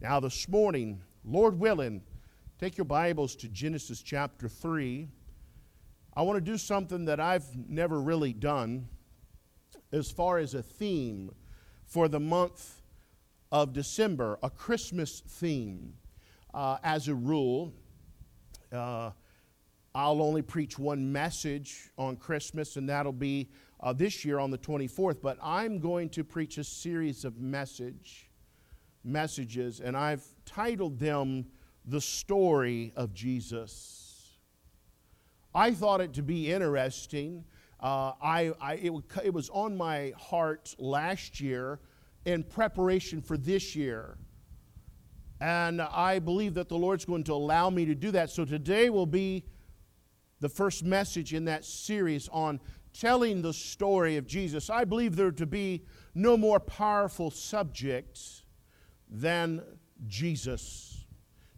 Now, this morning, Lord willing, take your Bibles to Genesis chapter 3. I want to do something that I've never really done as far as a theme for the month of December, a Christmas theme. Uh, as a rule, uh, I'll only preach one message on Christmas, and that'll be uh, this year on the 24th. But I'm going to preach a series of message messages, and I've titled them The Story of Jesus. I thought it to be interesting. Uh, I, I, it, it was on my heart last year in preparation for this year. And I believe that the Lord's going to allow me to do that. So today will be the first message in that series on telling the story of Jesus. I believe there to be no more powerful subject than Jesus.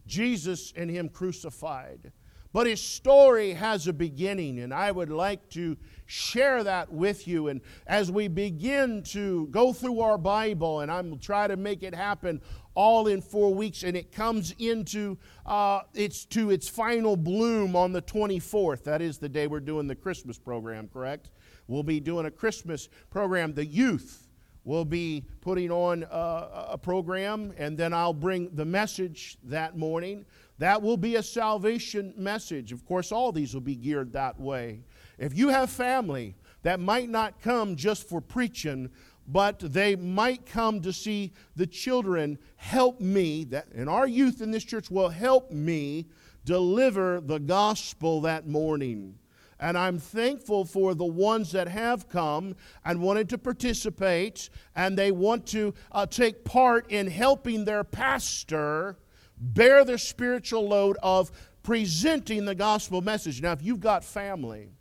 Jesus and Him crucified. But his story has a beginning, and I would like to share that with you. And as we begin to go through our Bible, and I'm try to make it happen all in four weeks, and it comes into uh, its to its final bloom on the 24th. That is the day we're doing the Christmas program. Correct? We'll be doing a Christmas program. The youth We'll be putting on uh, a, a, program, and then I'll bring the message that morning. That will be a salvation message. Of course, all these will be geared that way. If you have family that might not come just for preaching, but they might come to see the children help me, that, and our youth in this church will help me deliver the gospel that morning. And I'm thankful for the ones that have come and wanted to participate and they want to uh, take part in helping their pastor bear the spiritual load of presenting the gospel message. Now, if you've got family,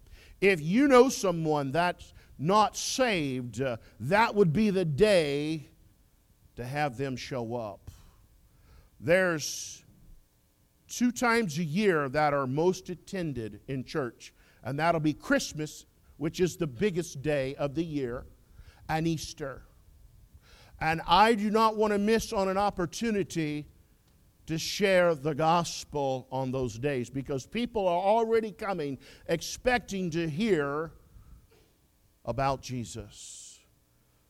if you know someone that's not saved, uh, that would be the day to have them show up. There's two times a year that are most attended in church and that'll be Christmas, which is the biggest day of the year, and Easter. And I do not want to miss on an opportunity to share the gospel on those days because people are already coming expecting to hear about Jesus.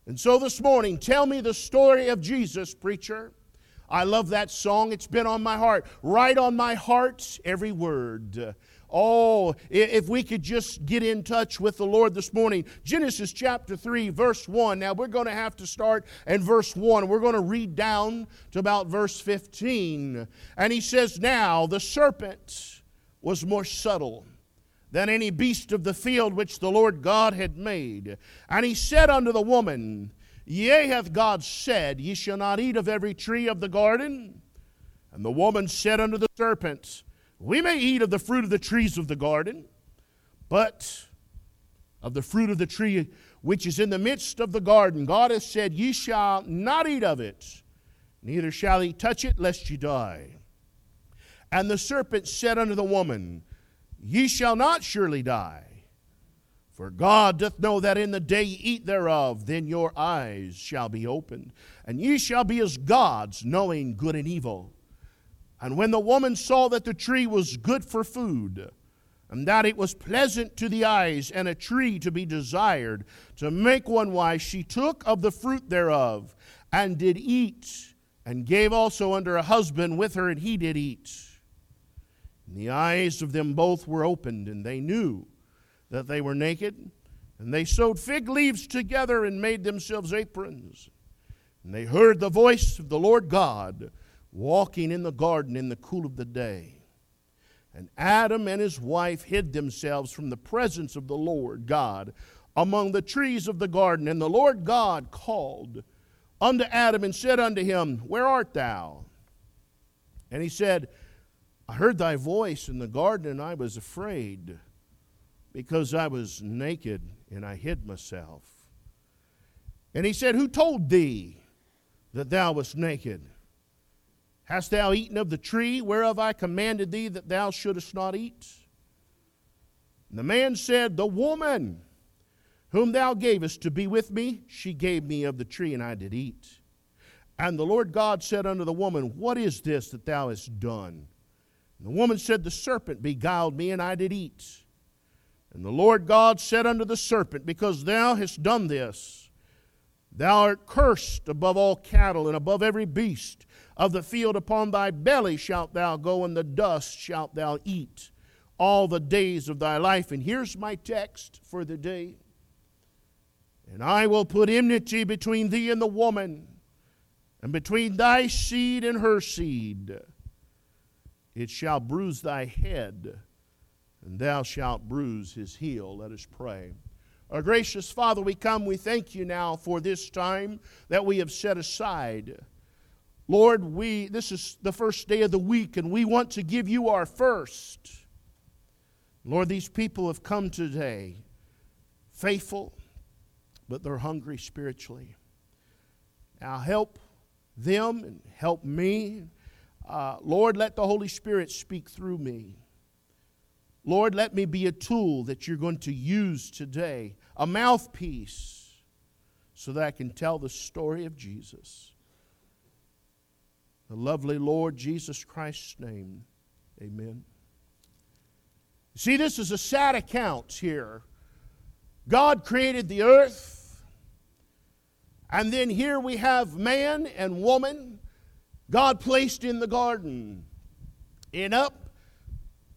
And so this morning, tell me the story of Jesus, preacher. I love that song. It's been on my heart, right on my heart, every word. Oh, if we could just get in touch with the Lord this morning. Genesis chapter 3, verse 1. Now, we're going to have to start in verse 1. We're going to read down to about verse 15. And he says, Now the serpent was more subtle than any beast of the field which the Lord God had made. And he said unto the woman, Yea, hath God said, Ye shall not eat of every tree of the garden? And the woman said unto the serpent, we may eat of the fruit of the trees of the garden, but of the fruit of the tree which is in the midst of the garden, God has said, Ye shall not eat of it, neither shall ye touch it, lest ye die. And the serpent said unto the woman, Ye shall not surely die. For God doth know that in the day ye eat thereof, then your eyes shall be opened, and ye shall be as gods, knowing good and evil. And when the woman saw that the tree was good for food, and that it was pleasant to the eyes, and a tree to be desired, to make one wise, she took of the fruit thereof, and did eat, and gave also unto her husband with her, and he did eat. And the eyes of them both were opened, and they knew that they were naked. And they sewed fig leaves together and made themselves aprons. And they heard the voice of the Lord God walking in the garden in the cool of the day. And Adam and his wife hid themselves from the presence of the Lord God among the trees of the garden. And the Lord God called unto Adam and said unto him, Where art thou? And he said, I heard thy voice in the garden, and I was afraid, because I was naked, and I hid myself. And he said, Who told thee that thou wast naked? Hast thou eaten of the tree whereof I commanded thee that thou shouldest not eat? And the man said, The woman whom thou gavest to be with me, she gave me of the tree, and I did eat. And the Lord God said unto the woman, What is this that thou hast done? And the woman said, The serpent beguiled me, and I did eat. And the Lord God said unto the serpent, Because thou hast done this, thou art cursed above all cattle and above every beast of the field. Upon thy belly shalt thou go, and the dust shalt thou eat all the days of thy life. And here's my text for the day. And I will put enmity between thee and the woman and between thy seed and her seed. It shall bruise thy head, and thou shalt bruise his heel. Let us pray. Our gracious Father, we come, we thank you now for this time that we have set aside. Lord, we this is the first day of the week, and we want to give you our first. Lord, these people have come today faithful, but they're hungry spiritually. Now help them and help me. Uh, Lord, let the Holy Spirit speak through me. Lord, let me be a tool that you're going to use today, a mouthpiece, so that I can tell the story of Jesus. The lovely Lord Jesus Christ's name, amen. See, this is a sad account here. God created the earth. And then here we have man and woman God placed in the garden. And up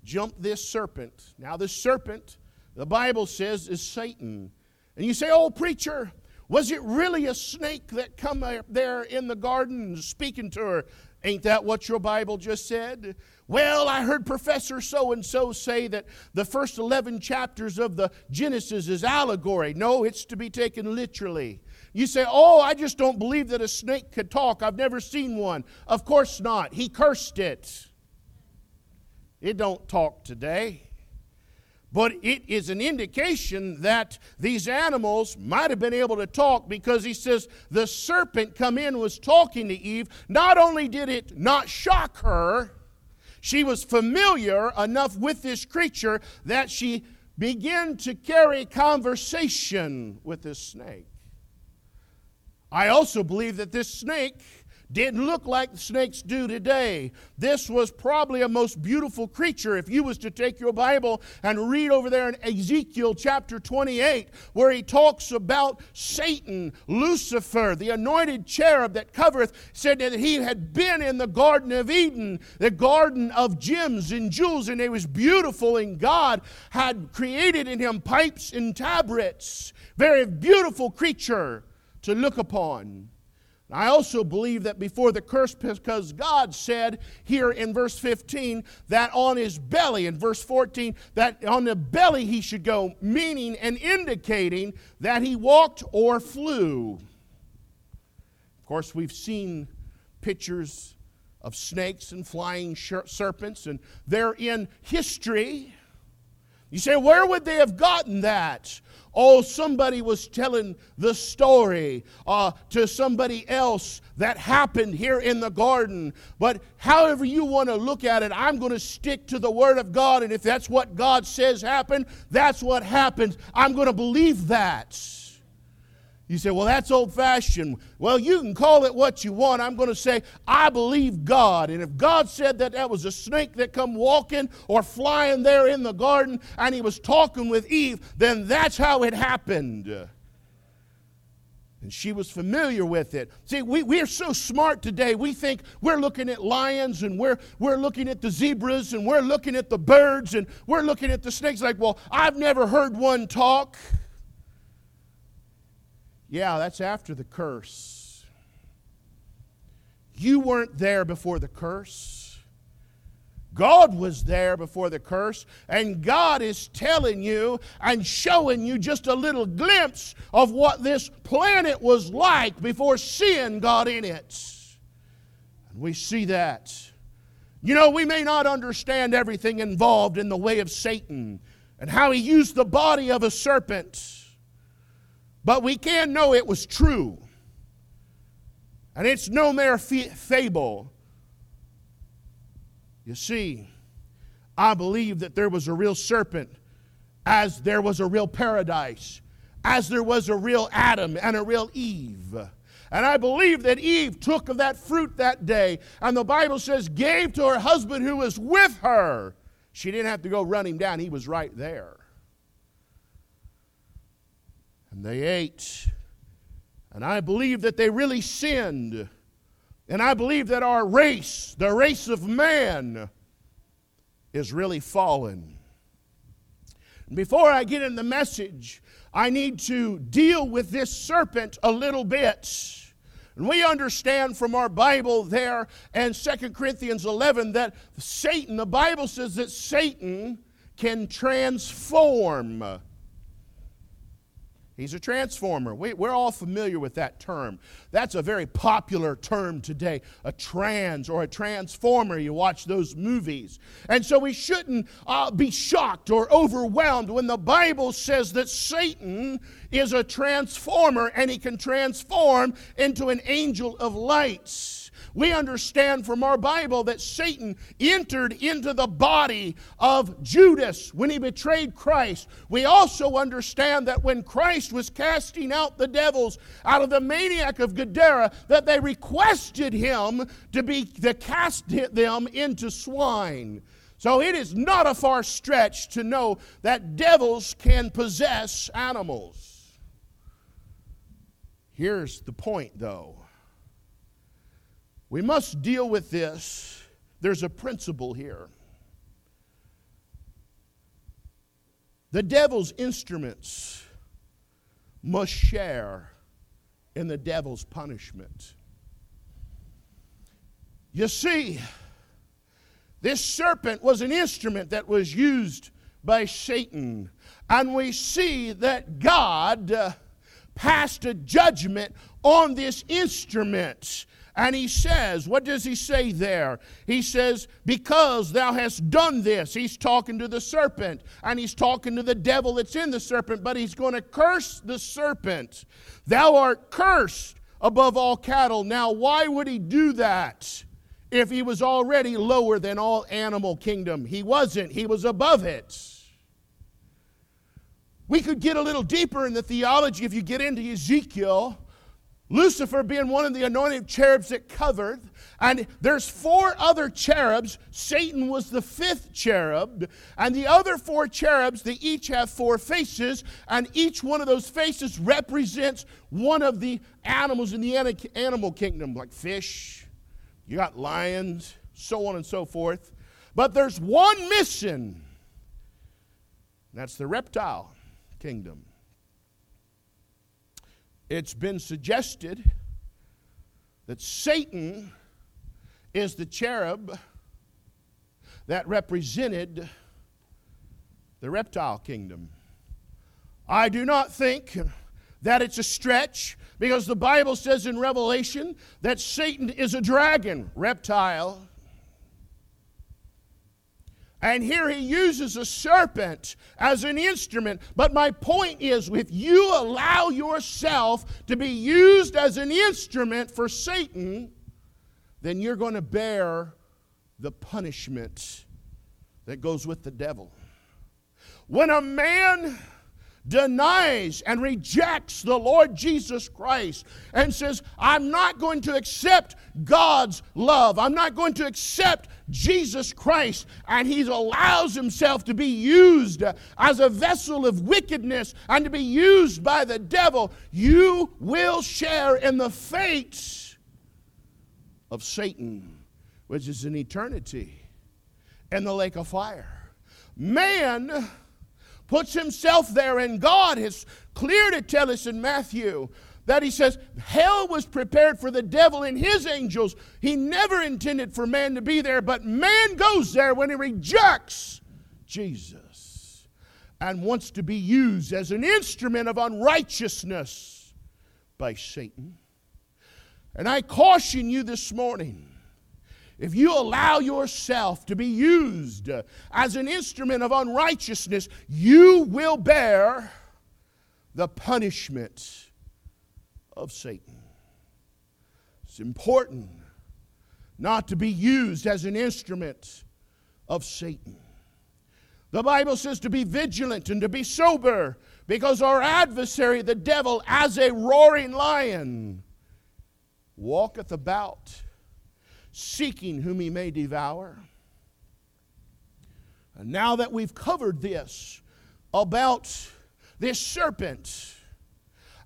jumped this serpent. Now, this serpent, the Bible says, is Satan. And you say, oh, preacher, was it really a snake that come up there in the garden speaking to her? Ain't that what your Bible just said? Well, I heard Professor so and so say that the first 11 chapters of the Genesis is allegory. No, it's to be taken literally. You say, Oh, I just don't believe that a snake could talk. I've never seen one. Of course not. He cursed it. It don't talk today. But it is an indication that these animals might have been able to talk because he says the serpent come in was talking to Eve. Not only did it not shock her, she was familiar enough with this creature that she began to carry conversation with this snake. I also believe that this snake didn't look like snakes do today. This was probably a most beautiful creature. If you was to take your Bible and read over there in Ezekiel chapter 28, where he talks about Satan, Lucifer, the anointed cherub that covereth, said that he had been in the Garden of Eden, the garden of gems and jewels, and it was beautiful, and God had created in him pipes and tabrets. Very beautiful creature to look upon. I also believe that before the curse, because God said here in verse 15 that on his belly, in verse 14, that on the belly he should go, meaning and indicating that he walked or flew. Of course, we've seen pictures of snakes and flying serpents, and they're in history. You say, where would they have gotten that? Oh, somebody was telling the story uh, to somebody else that happened here in the garden. But however you want to look at it, I'm going to stick to the Word of God. And if that's what God says happened, that's what happened. I'm going to believe that. You say, well, that's old fashioned. Well, you can call it what you want. I'm going to say, I believe God. And if God said that that was a snake that come walking or flying there in the garden and he was talking with Eve, then that's how it happened. And she was familiar with it. See, we, we are so smart today. We think we're looking at lions and we're, we're looking at the zebras and we're looking at the birds and we're looking at the snakes like, well, I've never heard one talk. Yeah, that's after the curse. You weren't there before the curse. God was there before the curse, and God is telling you and showing you just a little glimpse of what this planet was like before sin got in it. And we see that. You know, we may not understand everything involved in the way of Satan and how he used the body of a serpent but we can know it was true. And it's no mere fable. You see, I believe that there was a real serpent as there was a real paradise, as there was a real Adam and a real Eve. And I believe that Eve took of that fruit that day, and the Bible says, gave to her husband who was with her. She didn't have to go run him down, he was right there. And they ate. And I believe that they really sinned. And I believe that our race, the race of man, is really fallen. Before I get in the message, I need to deal with this serpent a little bit. And we understand from our Bible there and 2 Corinthians 11 that Satan, the Bible says that Satan can transform. He's a transformer. We, are all familiar with that term. That's a very popular term today a trans or a transformer. You watch those movies. And so we shouldn't uh, be shocked or overwhelmed when the Bible says that Satan is a transformer and he can transform into an angel of light. We understand from our Bible that Satan entered into the body of Judas when he betrayed Christ. We also understand that when Christ was casting out the devils out of the maniac of Gadara, that they requested him to be to cast them into swine. So it is not a far stretch to know that devils can possess animals. Here's the point, though. We must deal with this. There's a principle here. The devil's instruments must share in the devil's punishment. You see, this serpent was an instrument that was used by Satan. And we see that God uh, passed a judgment on this instrument. And he says, what does he say there? He says, Because thou hast done this. He's talking to the serpent, and he's talking to the devil that's in the serpent, but he's going to curse the serpent. Thou art cursed above all cattle. Now, why would he do that if he was already lower than all animal kingdom? He wasn't, he was above it. We could get a little deeper in the theology if you get into Ezekiel Lucifer being one of the anointed cherubs that covered, and there's four other cherubs. Satan was the fifth cherub, and the other four cherubs, they each have four faces, and each one of those faces represents one of the animals in the animal kingdom, like fish, you got lions, so on and so forth. But there's one missing. That's the reptile kingdom. It's been suggested that Satan is the cherub that represented the reptile kingdom. I do not think that it's a stretch because the Bible says in Revelation that Satan is a dragon, reptile, and here he uses a serpent as an instrument. But my point is if you allow yourself to be used as an instrument for Satan, then you're going to bear the punishment that goes with the devil. When a man denies and rejects the Lord Jesus Christ and says, I'm not going to accept God's love, I'm not going to accept Jesus Christ, and he allows himself to be used as a vessel of wickedness and to be used by the devil, you will share in the fate of Satan, which is an eternity in the lake of fire. Man puts himself there, and God is clear to tell us in Matthew that he says hell was prepared for the devil and his angels. He never intended for man to be there, but man goes there when he rejects Jesus and wants to be used as an instrument of unrighteousness by Satan. And I caution you this morning if you allow yourself to be used uh, as an instrument of unrighteousness, you will bear the punishment of Satan. It's important not to be used as an instrument of Satan. The Bible says to be vigilant and to be sober because our adversary, the devil, as a roaring lion, walketh about, seeking whom he may devour. And now that we've covered this about this serpent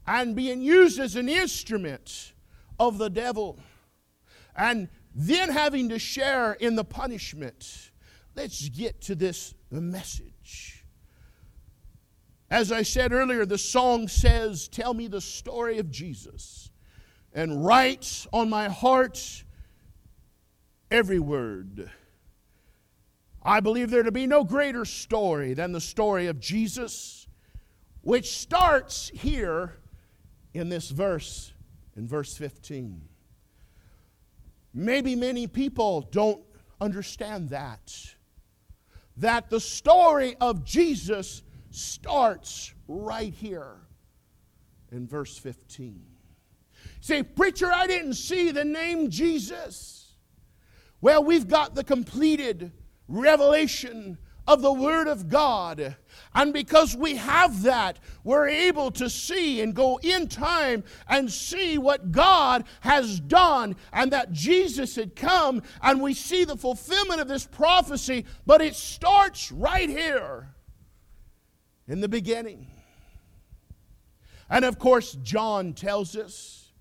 and being used as an instrument of the devil, and then having to share in the punishment, let's get to this message. As I said earlier, the song says, Tell me the story of Jesus, and write on my heart every word. I believe there to be no greater story than the story of Jesus, which starts here in this verse, in verse 15. Maybe many people don't understand that. That the story of Jesus starts right here in verse 15. Say, preacher, I didn't see the name Jesus. Well, we've got the completed revelation of the Word of God. And because we have that, we're able to see and go in time and see what God has done and that Jesus had come. And we see the fulfillment of this prophecy, but it starts right here in the beginning. And of course, John tells us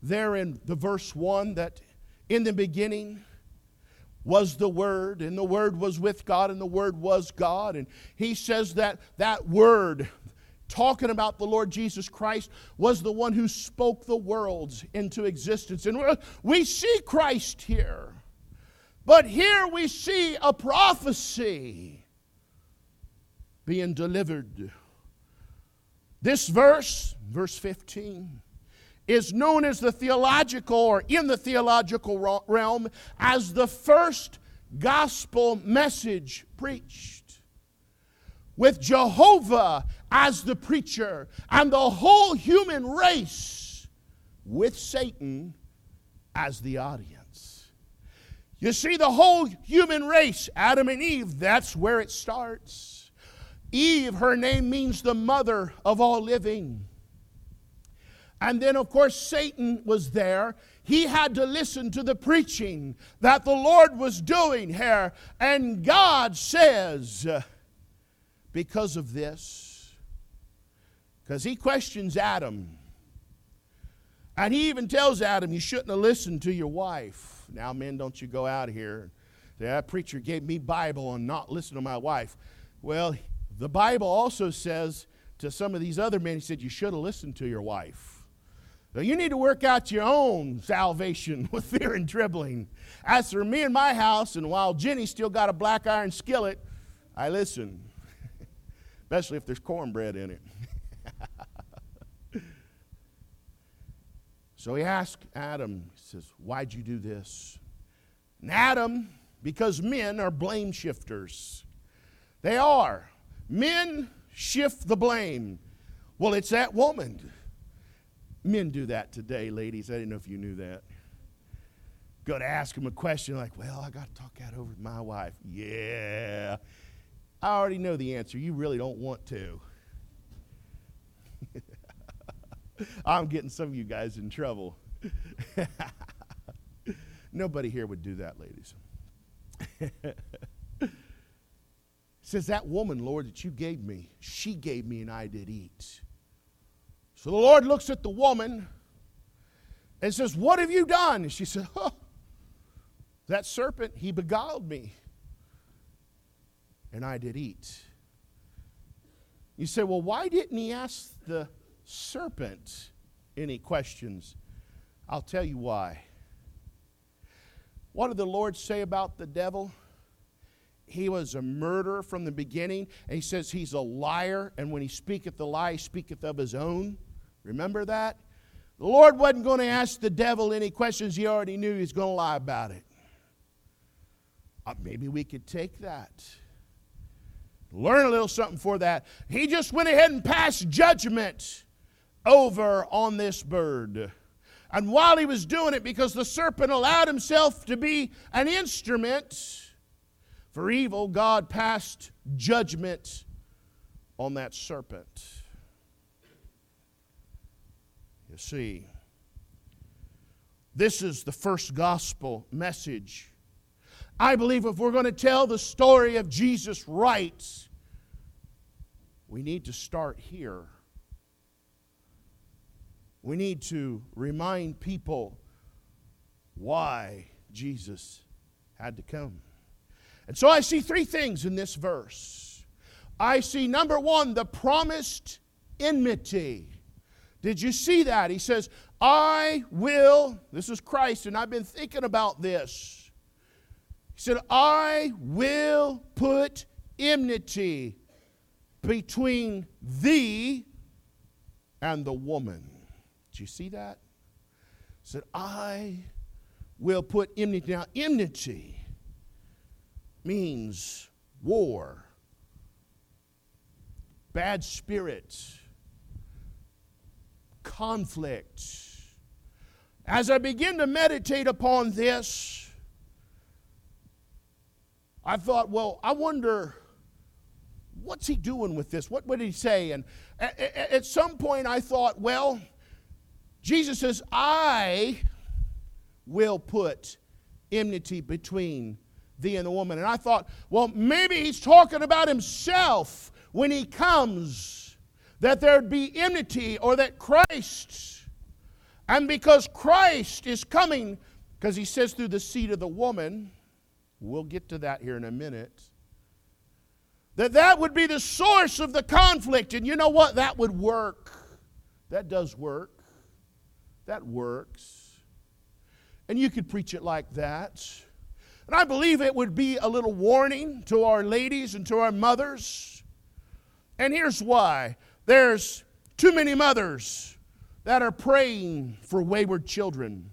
there in the verse 1 that in the beginning, was the Word, and the Word was with God, and the Word was God. And he says that that Word, talking about the Lord Jesus Christ, was the one who spoke the worlds into existence. And we see Christ here. But here we see a prophecy being delivered. This verse, verse 15, is known as the theological or in the theological realm as the first gospel message preached. With Jehovah as the preacher and the whole human race with Satan as the audience. You see, the whole human race, Adam and Eve, that's where it starts. Eve, her name means the mother of all living. And then, of course, Satan was there. He had to listen to the preaching that the Lord was doing here. And God says, because of this, because he questions Adam. And he even tells Adam, You shouldn't have listened to your wife. Now, men, don't you go out here. That preacher gave me Bible and not listen to my wife. Well, the Bible also says to some of these other men, he said, You should have listened to your wife. You need to work out your own salvation with fear and trembling. As for me and my house, and while Jenny still got a black iron skillet, I listen, especially if there's cornbread in it. so he asked Adam, he says, Why'd you do this? And Adam, because men are blame shifters, they are. Men shift the blame. Well, it's that woman. Men do that today, ladies. I didn't know if you knew that. Go to ask them a question like, well, I got to talk that over with my wife. Yeah. I already know the answer. You really don't want to. I'm getting some of you guys in trouble. Nobody here would do that, ladies. says, That woman, Lord, that you gave me, she gave me and I did eat. So the Lord looks at the woman and says, What have you done? And she said, oh, That serpent, he beguiled me, and I did eat. You say, Well, why didn't he ask the serpent any questions? I'll tell you why. What did the Lord say about the devil? he was a murderer from the beginning, and he says he's a liar, and when he speaketh the lie, he speaketh of his own. Remember that? The Lord wasn't going to ask the devil any questions he already knew he was going to lie about it. Uh, maybe we could take that. Learn a little something for that. He just went ahead and passed judgment over on this bird. And while he was doing it, because the serpent allowed himself to be an instrument for evil, God passed judgment on that serpent. You see, This is the first gospel message. I believe if we're going to tell the story of Jesus right, we need to start here. We need to remind people why Jesus had to come. And so I see three things in this verse. I see number one, the promised enmity. Did you see that? He says, I will, this is Christ, and I've been thinking about this. He said, I will put enmity between thee and the woman. Did you see that? He said, I will put enmity. Now, enmity means war, bad spirits, conflict. As I begin to meditate upon this, I thought, well, I wonder what's he doing with this? What would he say? And at some point, I thought, well, Jesus says, I will put enmity between thee and the woman. And I thought, well, maybe he's talking about himself when he comes, that there'd be enmity or that Christ, and because Christ is coming, because he says through the seed of the woman, we'll get to that here in a minute, that that would be the source of the conflict. And you know what? That would work. That does work. That works. And you could preach it like that. And I believe it would be a little warning to our ladies and to our mothers. And here's why there's too many mothers that are praying for wayward children.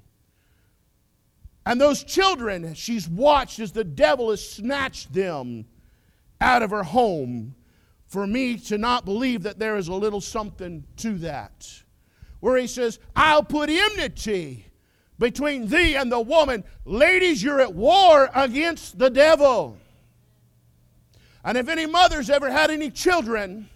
And those children, she's watched as the devil has snatched them out of her home. For me to not believe that there is a little something to that. Where he says, I'll put enmity between thee and the woman. Ladies, you're at war against the devil. And if any mother's ever had any children,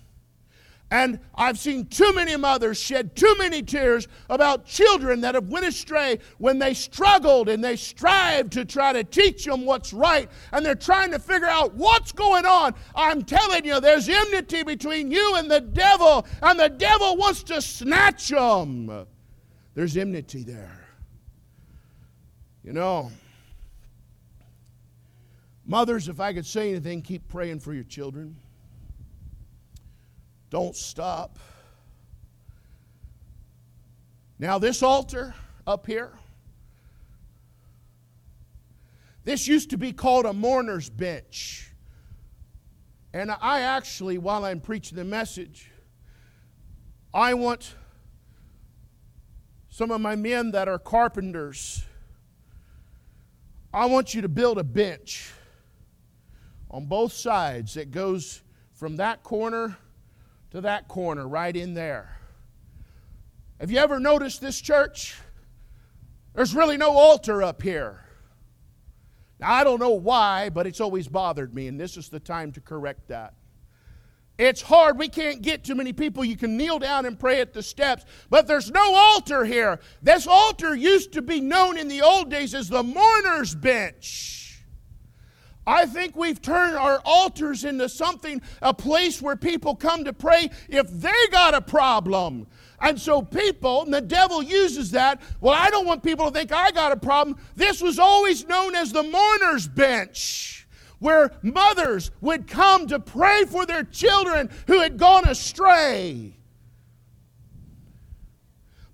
and I've seen too many mothers shed too many tears about children that have went astray when they struggled and they strived to try to teach them what's right and they're trying to figure out what's going on. I'm telling you, there's enmity between you and the devil, and the devil wants to snatch them. There's enmity there. You know, mothers, if I could say anything, keep praying for your children. Don't stop. Now, this altar up here, this used to be called a mourner's bench. And I actually, while I'm preaching the message, I want some of my men that are carpenters I want you to build a bench on both sides that goes from that corner to that corner right in there. Have you ever noticed this church? There's really no altar up here. Now, I don't know why, but it's always bothered me, and this is the time to correct that. It's hard. We can't get too many people. You can kneel down and pray at the steps, but there's no altar here. This altar used to be known in the old days as the mourner's bench. I think we've turned our altars into something, a place where people come to pray if they got a problem. And so people, and the devil uses that, well, I don't want people to think I got a problem. This was always known as the mourner's bench where mothers would come to pray for their children who had gone astray.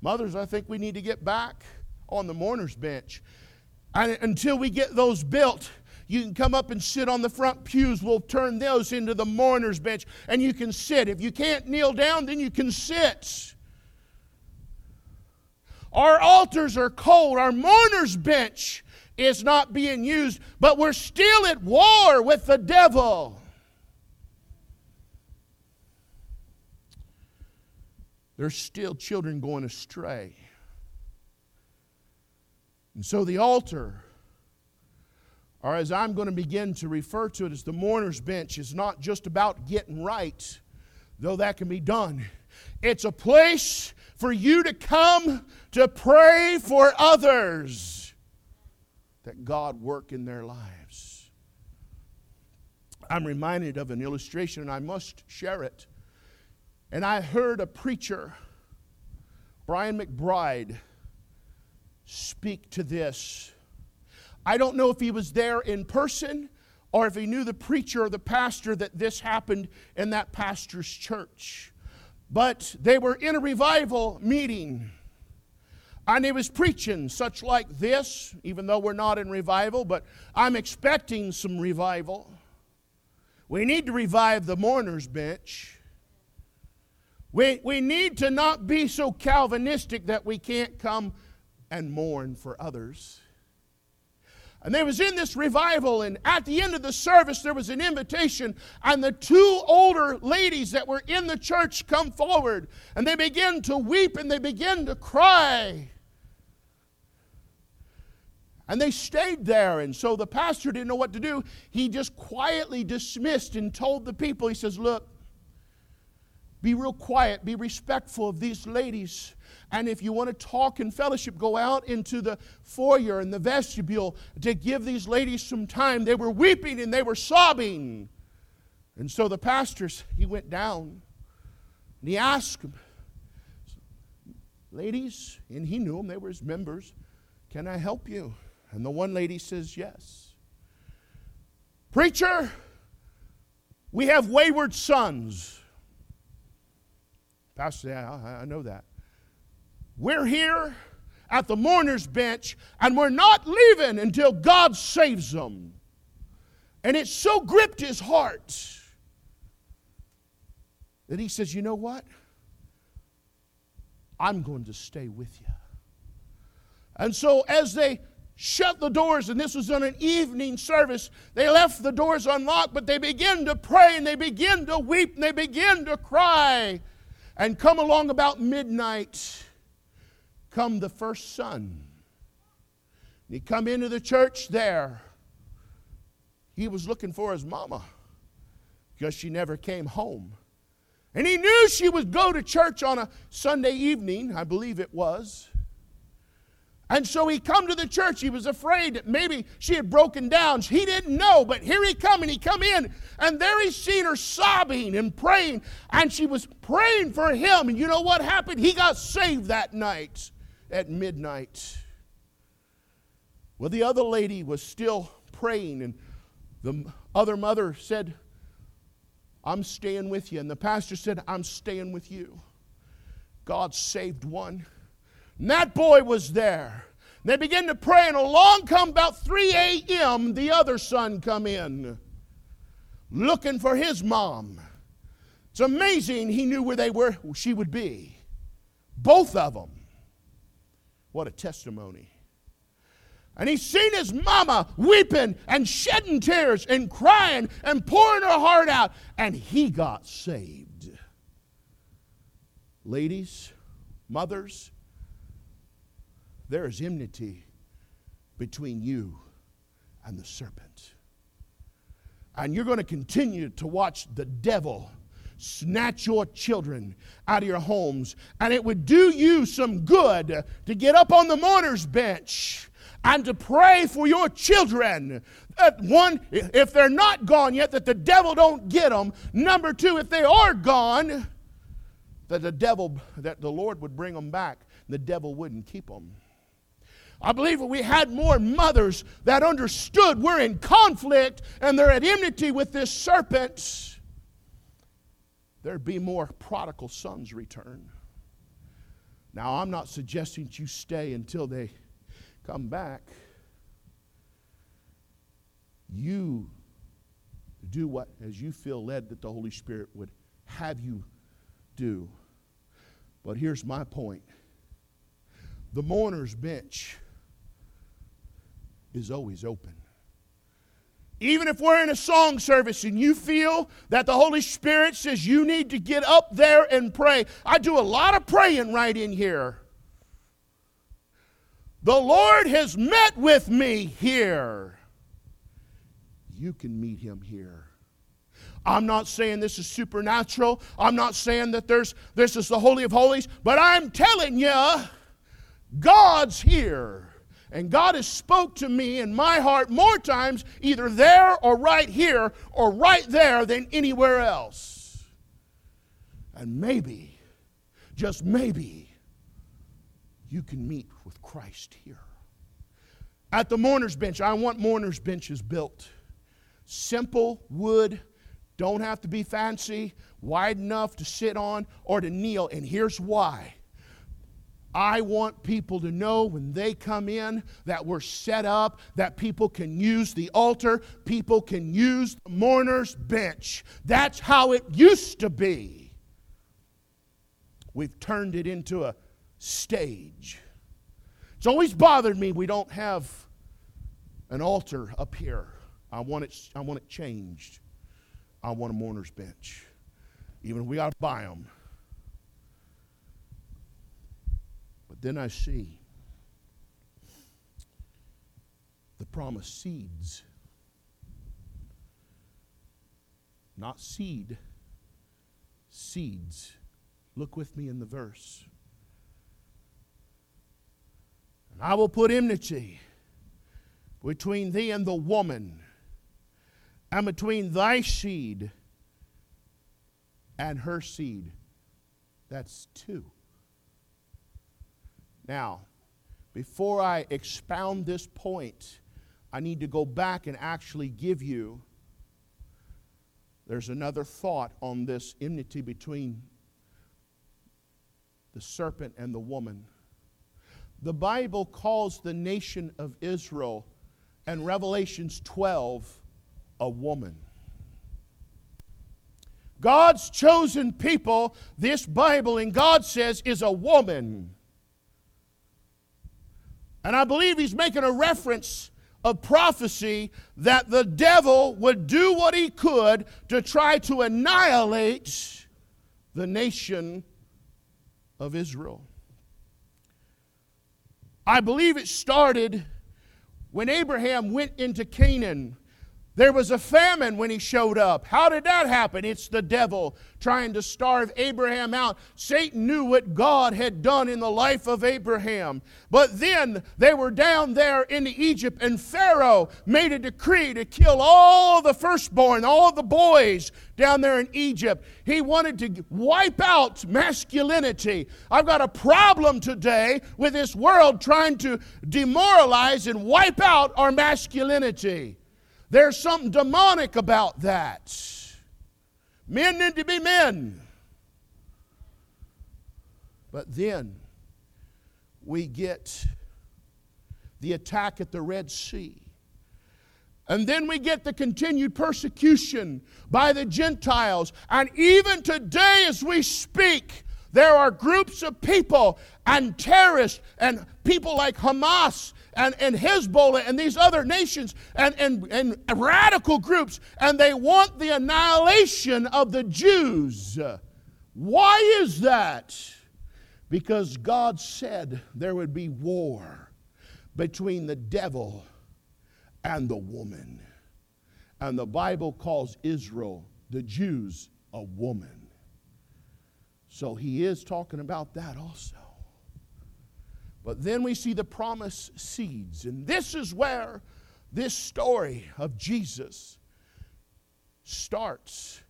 Mothers, I think we need to get back on the mourner's bench. And until we get those built, you can come up and sit on the front pews. We'll turn those into the mourner's bench, and you can sit. If you can't kneel down, then you can sit. Our altars are cold. Our mourner's bench is not being used, but we're still at war with the devil. There's still children going astray. And so the altar, or as I'm going to begin to refer to it as the mourner's bench, is not just about getting right, though that can be done. It's a place for you to come to pray for others that God work in their lives. I'm reminded of an illustration, and I must share it. And I heard a preacher, Brian McBride, speak to this. I don't know if he was there in person or if he knew the preacher or the pastor that this happened in that pastor's church. But they were in a revival meeting. And he was preaching such like this, even though we're not in revival, but I'm expecting some revival. We need to revive the mourner's bench. We, we need to not be so Calvinistic that we can't come and mourn for others. And they was in this revival, and at the end of the service, there was an invitation, and the two older ladies that were in the church come forward, and they begin to weep and they begin to cry. And they stayed there, and so the pastor didn't know what to do. He just quietly dismissed and told the people, he says, Look, be real quiet, be respectful of these ladies. And if you want to talk in fellowship, go out into the foyer and the vestibule to give these ladies some time. They were weeping and they were sobbing. And so the pastors, he went down and he asked them, Ladies, and he knew them, they were his members, can I help you? And the one lady says, Yes. Preacher, we have wayward sons. Pastor, yeah, I know that. We're here at the mourner's bench and we're not leaving until God saves them. And it so gripped his heart that he says, You know what? I'm going to stay with you. And so, as they shut the doors, and this was on an evening service, they left the doors unlocked, but they began to pray and they began to weep and they began to cry. And come along about midnight, come the first son. He come into the church there. He was looking for his mama because she never came home. And he knew she would go to church on a Sunday evening, I believe it was. And so he come to the church. He was afraid that maybe she had broken down. He didn't know, but here he come and he come in, and there he seen her sobbing and praying, and she was praying for him. And you know what happened? He got saved that night at midnight. Well, the other lady was still praying, and the other mother said, I'm staying with you. And the pastor said, I'm staying with you. God saved one. And that boy was there. They began to pray, and along come about 3 a.m. the other son come in, looking for his mom. It's amazing he knew where they were, she would be. Both of them. What a testimony. And he seen his mama weeping and shedding tears and crying and pouring her heart out, and he got saved. Ladies, mothers, there is enmity between you and the serpent. And you're going to continue to watch the devil snatch your children out of your homes. And it would do you some good to get up on the mourner's bench and to pray for your children. That one, if they're not gone yet, that the devil don't get them. Number two, if they are gone, that the devil, that the Lord would bring them back. The devil wouldn't keep them. I believe if we had more mothers that understood we're in conflict and they're at enmity with this serpent, there'd be more prodigal sons return. Now, I'm not suggesting that you stay until they come back. You do what, as you feel led, that the Holy Spirit would have you do. But here's my point the mourner's bench is always open. Even if we're in a song service and you feel that the Holy Spirit says you need to get up there and pray, I do a lot of praying right in here. The Lord has met with me here. You can meet him here. I'm not saying this is supernatural. I'm not saying that there's this is the holy of holies, but I'm telling you God's here. And God has spoke to me in my heart more times either there or right here or right there than anywhere else. And maybe just maybe you can meet with Christ here. At the mourner's bench, I want mourner's benches built. Simple wood, don't have to be fancy, wide enough to sit on or to kneel. And here's why. I want people to know when they come in that we're set up, that people can use the altar, people can use the mourner's bench. That's how it used to be. We've turned it into a stage. It's always bothered me we don't have an altar up here. I want it, I want it changed. I want a mourner's bench. Even if we got to buy them. But then I see the promised seeds. Not seed, seeds. Look with me in the verse. And I will put enmity between thee and the woman and between thy seed and her seed. That's two. Now, before I expound this point, I need to go back and actually give you. There's another thought on this enmity between the serpent and the woman. The Bible calls the nation of Israel and Revelations 12 a woman. God's chosen people, this Bible in God says, is a woman. And I believe he's making a reference of prophecy that the devil would do what he could to try to annihilate the nation of Israel. I believe it started when Abraham went into Canaan there was a famine when he showed up. How did that happen? It's the devil trying to starve Abraham out. Satan knew what God had done in the life of Abraham. But then they were down there in Egypt, and Pharaoh made a decree to kill all the firstborn, all the boys down there in Egypt. He wanted to wipe out masculinity. I've got a problem today with this world trying to demoralize and wipe out our masculinity. There's something demonic about that. Men need to be men. But then we get the attack at the Red Sea. And then we get the continued persecution by the Gentiles. And even today, as we speak, there are groups of people and terrorists and people like Hamas and, and Hezbollah and these other nations and, and, and radical groups, and they want the annihilation of the Jews. Why is that? Because God said there would be war between the devil and the woman. And the Bible calls Israel, the Jews, a woman. So he is talking about that also. But then we see the promise seeds. And this is where this story of Jesus starts.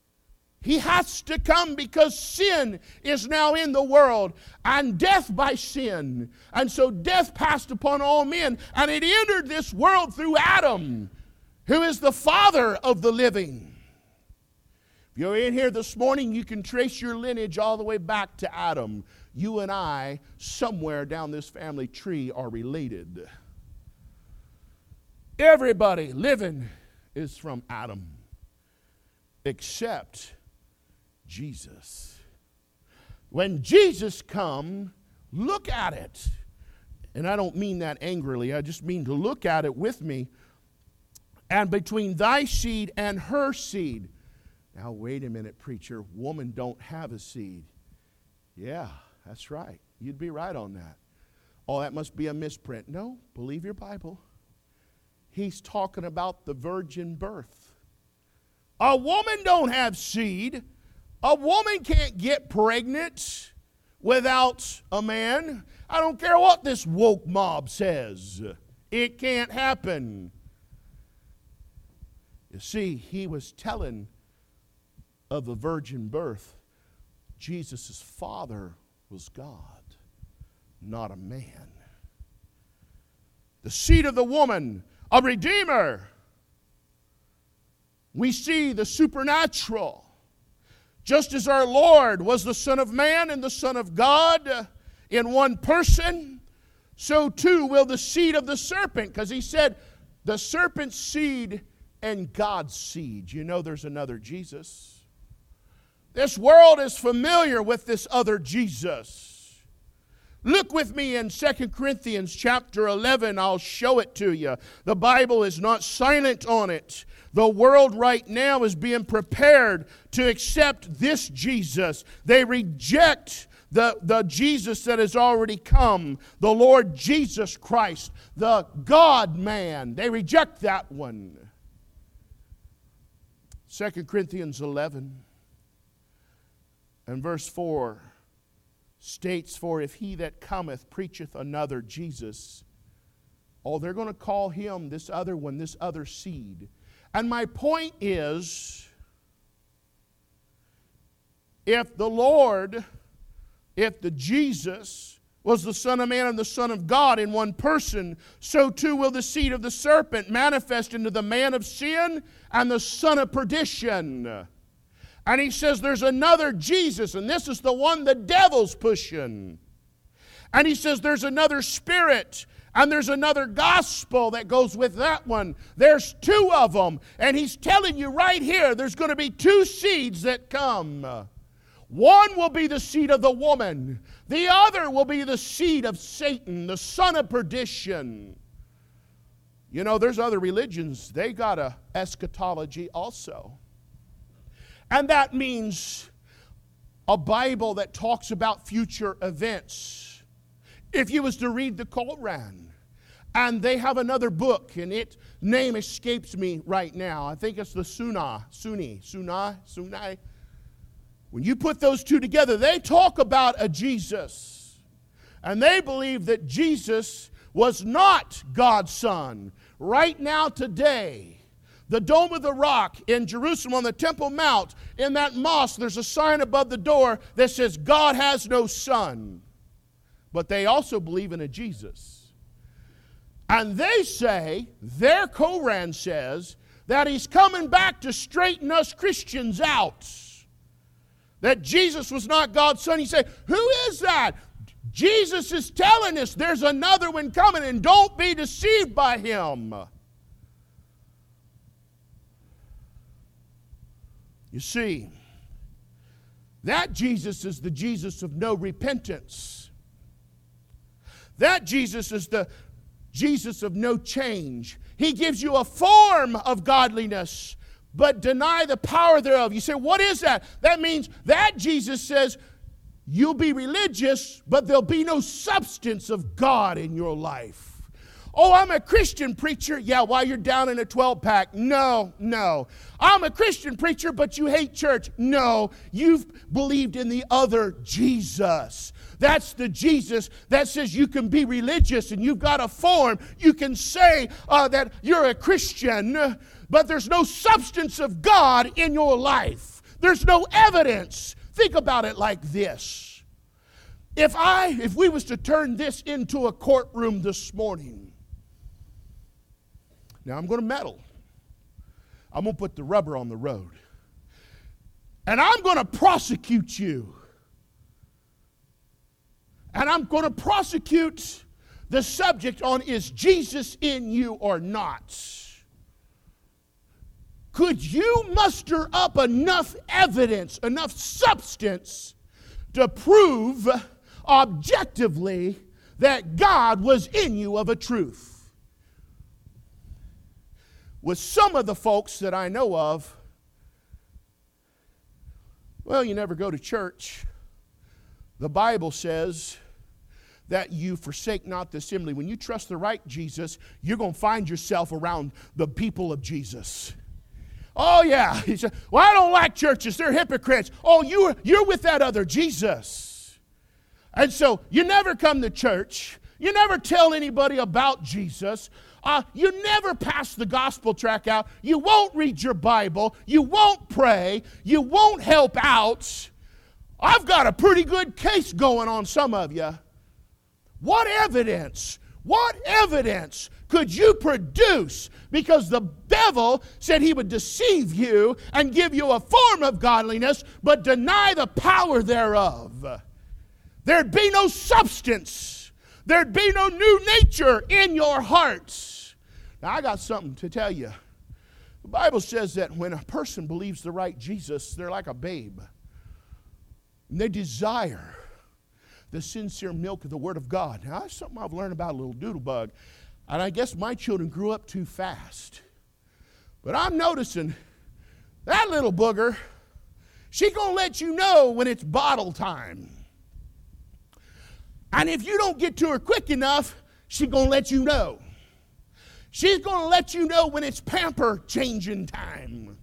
He has to come because sin is now in the world and death by sin. And so death passed upon all men and it entered this world through Adam, who is the father of the living. If you're in here this morning, you can trace your lineage all the way back to Adam you and I, somewhere down this family tree, are related. Everybody living is from Adam, except Jesus. When Jesus come, look at it. And I don't mean that angrily, I just mean to look at it with me. And between thy seed and her seed. Now, wait a minute, preacher. Woman don't have a seed. Yeah, that's right. You'd be right on that. Oh, that must be a misprint. No, believe your Bible. He's talking about the virgin birth A woman don't have seed. A woman can't get pregnant without a man. I don't care what this woke mob says. It can't happen. You see, he was telling of the virgin birth. Jesus' father was God, not a man. The seed of the woman, a redeemer. We see the supernatural. Just as our Lord was the Son of Man and the Son of God in one person, so too will the seed of the serpent, because he said, the serpent's seed and God's seed. You know, there's another Jesus. This world is familiar with this other Jesus. Look with me in 2 Corinthians chapter 11. I'll show it to you. The Bible is not silent on it. The world right now is being prepared to accept this Jesus. They reject the, the Jesus that has already come, the Lord Jesus Christ, the God man. They reject that one. 2 Corinthians 11 and verse 4 states, For if he that cometh preacheth another Jesus, oh, they're going to call him this other one, this other seed. And my point is if the Lord, if the Jesus was the Son of Man and the Son of God in one person, so too will the seed of the serpent manifest into the man of sin and the son of perdition. And he says there's another Jesus, and this is the one the devil's pushing. And he says there's another spirit, and there's another gospel that goes with that one. There's two of them. And he's telling you right here there's going to be two seeds that come. One will be the seed of the woman, the other will be the seed of Satan, the son of perdition. You know, there's other religions, they got a eschatology also. And that means a Bible that talks about future events. If you was to read the Koran, and they have another book, and its name escapes me right now. I think it's the Sunnah, Sunni, Sunnah, Sunni. When you put those two together, they talk about a Jesus. And they believe that Jesus was not God's Son. Right now, today, the Dome of the Rock in Jerusalem on the Temple Mount, in that mosque, there's a sign above the door that says, God has no son. But they also believe in a Jesus. And they say, their Koran says, that he's coming back to straighten us Christians out. That Jesus was not God's son. He said, Who is that? Jesus is telling us there's another one coming, and don't be deceived by him. You see, that Jesus is the Jesus of no repentance. That Jesus is the Jesus of no change. He gives you a form of godliness, but deny the power thereof. You say, what is that? That means that Jesus says, you'll be religious, but there'll be no substance of God in your life. Oh, I'm a Christian preacher. Yeah, while you're down in a 12 pack. No, no. I'm a Christian preacher, but you hate church. No, you've believed in the other Jesus. That's the Jesus that says you can be religious and you've got a form. You can say uh, that you're a Christian, but there's no substance of God in your life. There's no evidence. Think about it like this. If I, if we was to turn this into a courtroom this morning, now I'm going to meddle. I'm going to put the rubber on the road. And I'm going to prosecute you. And I'm going to prosecute the subject on is Jesus in you or not? Could you muster up enough evidence, enough substance to prove objectively that God was in you of a truth? With some of the folks that I know of, well, you never go to church. The Bible says that you forsake not the assembly. When you trust the right Jesus, you're going to find yourself around the people of Jesus. Oh, yeah. He said, Well, I don't like churches. They're hypocrites. Oh, you're, you're with that other Jesus. And so you never come to church. You never tell anybody about Jesus. Uh, you never pass the gospel track out. You won't read your Bible. You won't pray. You won't help out. I've got a pretty good case going on some of you. What evidence? What evidence could you produce? Because the devil said he would deceive you and give you a form of godliness, but deny the power thereof. There'd be no substance, there'd be no new nature in your hearts. Now, I got something to tell you. The Bible says that when a person believes the right Jesus, they're like a babe. And they desire the sincere milk of the Word of God. Now, that's something I've learned about a little doodle bug. And I guess my children grew up too fast. But I'm noticing that little booger, she gonna let you know when it's bottle time. And if you don't get to her quick enough, she gonna let you know. She's gonna let you know when it's pamper changing time.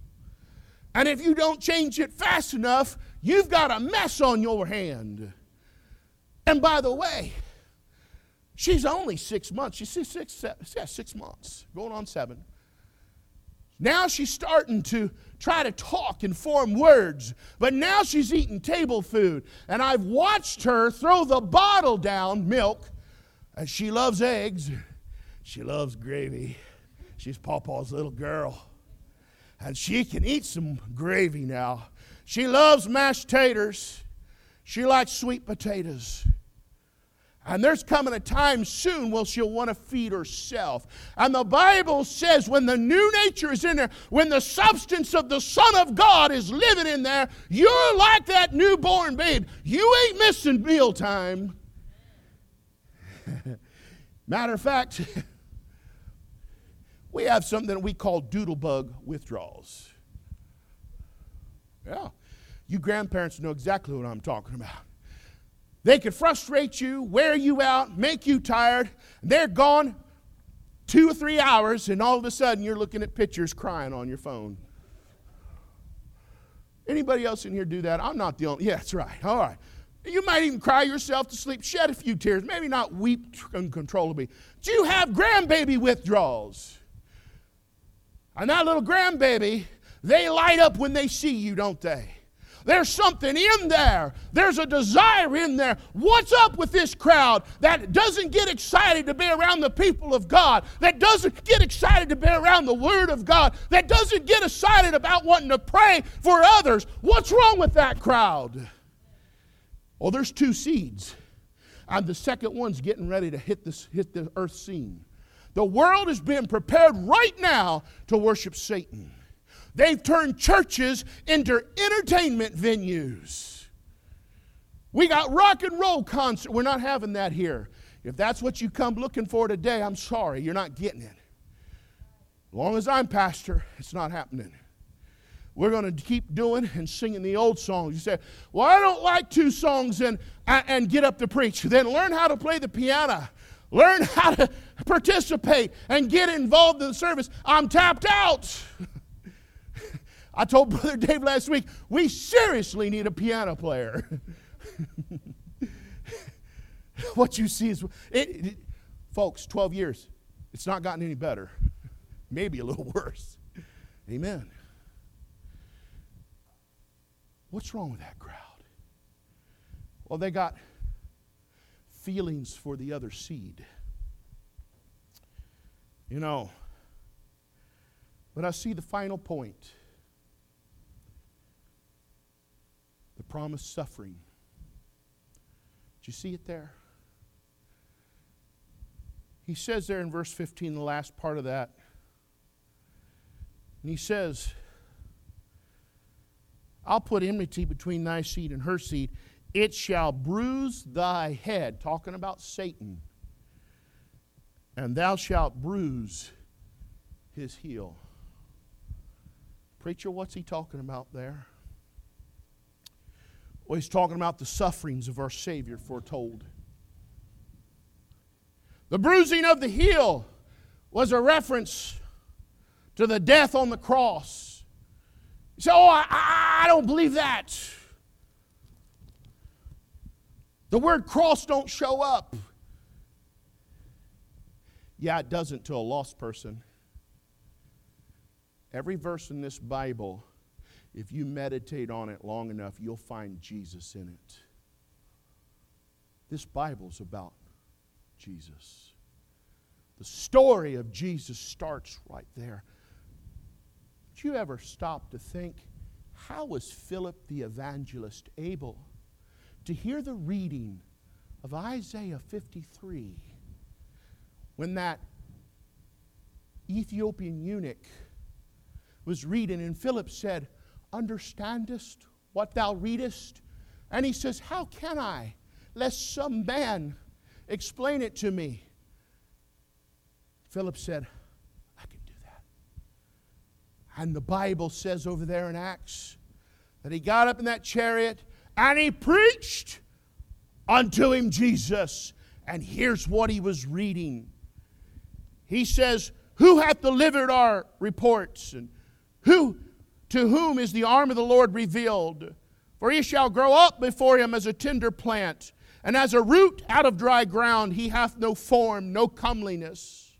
And if you don't change it fast enough, you've got a mess on your hand. And by the way, she's only six months. She's six, six, seven, yeah, six months, going on seven. Now she's starting to try to talk and form words, but now she's eating table food. And I've watched her throw the bottle down, milk, and she loves eggs. She loves gravy. She's Pawpaw's little girl. And she can eat some gravy now. She loves mashed taters. She likes sweet potatoes. And there's coming a time soon where she'll want to feed herself. And the Bible says when the new nature is in there, when the substance of the Son of God is living in there, you're like that newborn babe. You ain't missing mealtime. Matter of fact, have something that we call doodlebug withdrawals. Yeah. You grandparents know exactly what I'm talking about. They could frustrate you, wear you out, make you tired. They're gone two or three hours, and all of a sudden you're looking at pictures crying on your phone. Anybody else in here do that? I'm not the only. Yeah, that's right. All right. You might even cry yourself to sleep, shed a few tears, maybe not weep uncontrollably. Do you have grandbaby withdrawals? And that little grandbaby, they light up when they see you, don't they? There's something in there. There's a desire in there. What's up with this crowd that doesn't get excited to be around the people of God, that doesn't get excited to be around the Word of God, that doesn't get excited about wanting to pray for others? What's wrong with that crowd? Well, there's two seeds, and the second one's getting ready to hit, this, hit the earth scene. The world is being prepared right now to worship Satan. They've turned churches into entertainment venues. We got rock and roll concert. We're not having that here. If that's what you come looking for today, I'm sorry, you're not getting it. As long as I'm pastor, it's not happening. We're going to keep doing and singing the old songs. You say, Well, I don't like two songs and, and get up to preach. Then learn how to play the piano. Learn how to participate and get involved in the service. I'm tapped out. I told Brother Dave last week, we seriously need a piano player. what you see is, it, it, folks, 12 years. It's not gotten any better. Maybe a little worse. Amen. What's wrong with that crowd? Well, they got feelings for the other seed. You know, but I see the final point. the promised suffering. Do you see it there? He says there in verse 15, the last part of that, and he says, I'll put enmity between thy seed and her seed. It shall bruise thy head, talking about Satan, and thou shalt bruise his heel. Preacher, what's he talking about there? Well, he's talking about the sufferings of our Savior foretold. The bruising of the heel was a reference to the death on the cross say, Oh, I, I don't believe that. The word cross don't show up. Yeah, it doesn't to a lost person. Every verse in this Bible, if you meditate on it long enough, you'll find Jesus in it. This Bible's about Jesus. The story of Jesus starts right there. Did you ever stop to think, how was Philip the evangelist able to hear the reading of Isaiah 53 when that Ethiopian eunuch was reading, and Philip said, Understandest what thou readest? And he says, How can I, lest some man explain it to me? Philip said, I can do that. And the Bible says over there in Acts that he got up in that chariot and he preached unto him Jesus. And here's what he was reading. He says, Who hath delivered our reports? And who to whom is the arm of the Lord revealed? For he shall grow up before him as a tender plant, and as a root out of dry ground, he hath no form, no comeliness.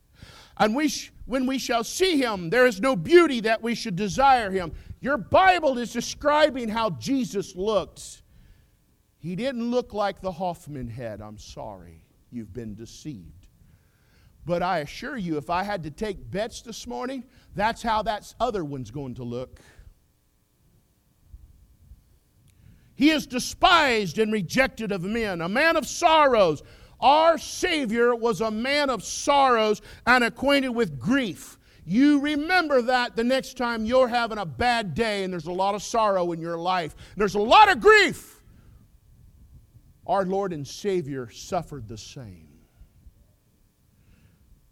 And we sh- when we shall see him, there is no beauty that we should desire him. Your Bible is describing how Jesus looked. He didn't look like the Hoffman head. I'm sorry. You've been deceived. But I assure you, if I had to take bets this morning, that's how that other one's going to look. He is despised and rejected of men, a man of sorrows. Our Savior was a man of sorrows and acquainted with grief. You remember that the next time you're having a bad day and there's a lot of sorrow in your life, there's a lot of grief. Our Lord and Savior suffered the same.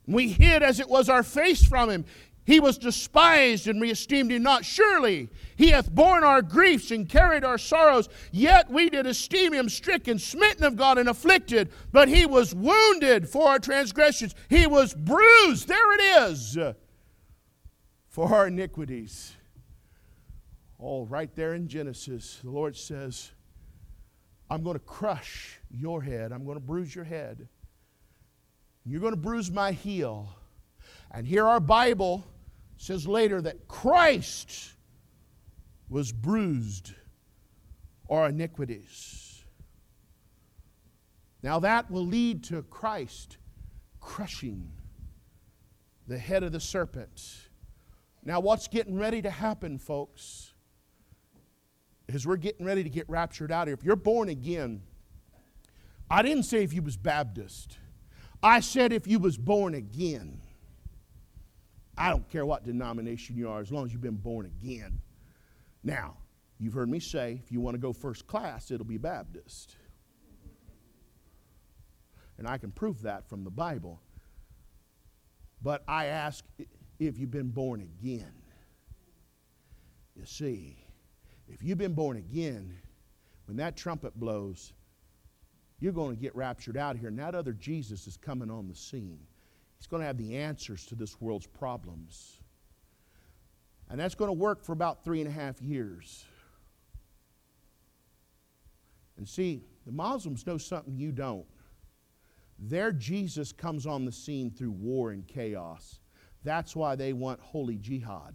We hid as it was our face from him. He was despised and we esteemed him not. Surely he hath borne our griefs and carried our sorrows, yet we did esteem him stricken, smitten of God, and afflicted. But he was wounded for our transgressions, he was bruised. There it is for our iniquities. Oh, right there in Genesis, the Lord says, I'm going to crush your head, I'm going to bruise your head. You're going to bruise my heel. And here our Bible says later that Christ was bruised our iniquities. Now that will lead to Christ crushing the head of the serpent. Now, what's getting ready to happen, folks, is we're getting ready to get raptured out here. If you're born again, I didn't say if you was Baptist. I said if you was born again. I don't care what denomination you are as long as you've been born again. Now, you've heard me say if you want to go first class, it'll be Baptist. And I can prove that from the Bible. But I ask if you've been born again. You see, if you've been born again, when that trumpet blows, you're going to get raptured out of here. And that other Jesus is coming on the scene. He's going to have the answers to this world's problems. And that's going to work for about three and a half years. And see, the Muslims know something you don't. Their Jesus comes on the scene through war and chaos. That's why they want holy jihad.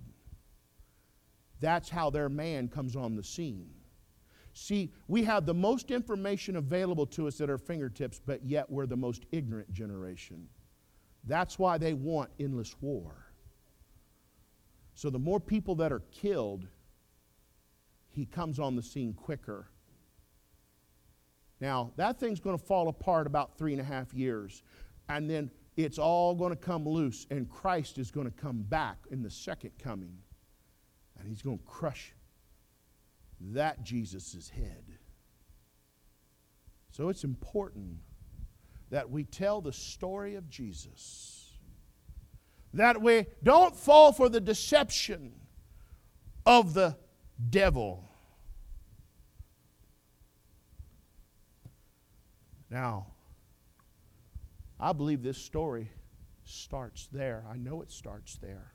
That's how their man comes on the scene. See, we have the most information available to us at our fingertips, but yet we're the most ignorant generation. That's why they want endless war. So the more people that are killed, he comes on the scene quicker. Now, that thing's going to fall apart about three and a half years. And then it's all going to come loose, and Christ is going to come back in the second coming. And he's going to crush that Jesus' head. So it's important that we tell the story of Jesus. That we don't fall for the deception of the devil. Now, I believe this story starts there. I know it starts there.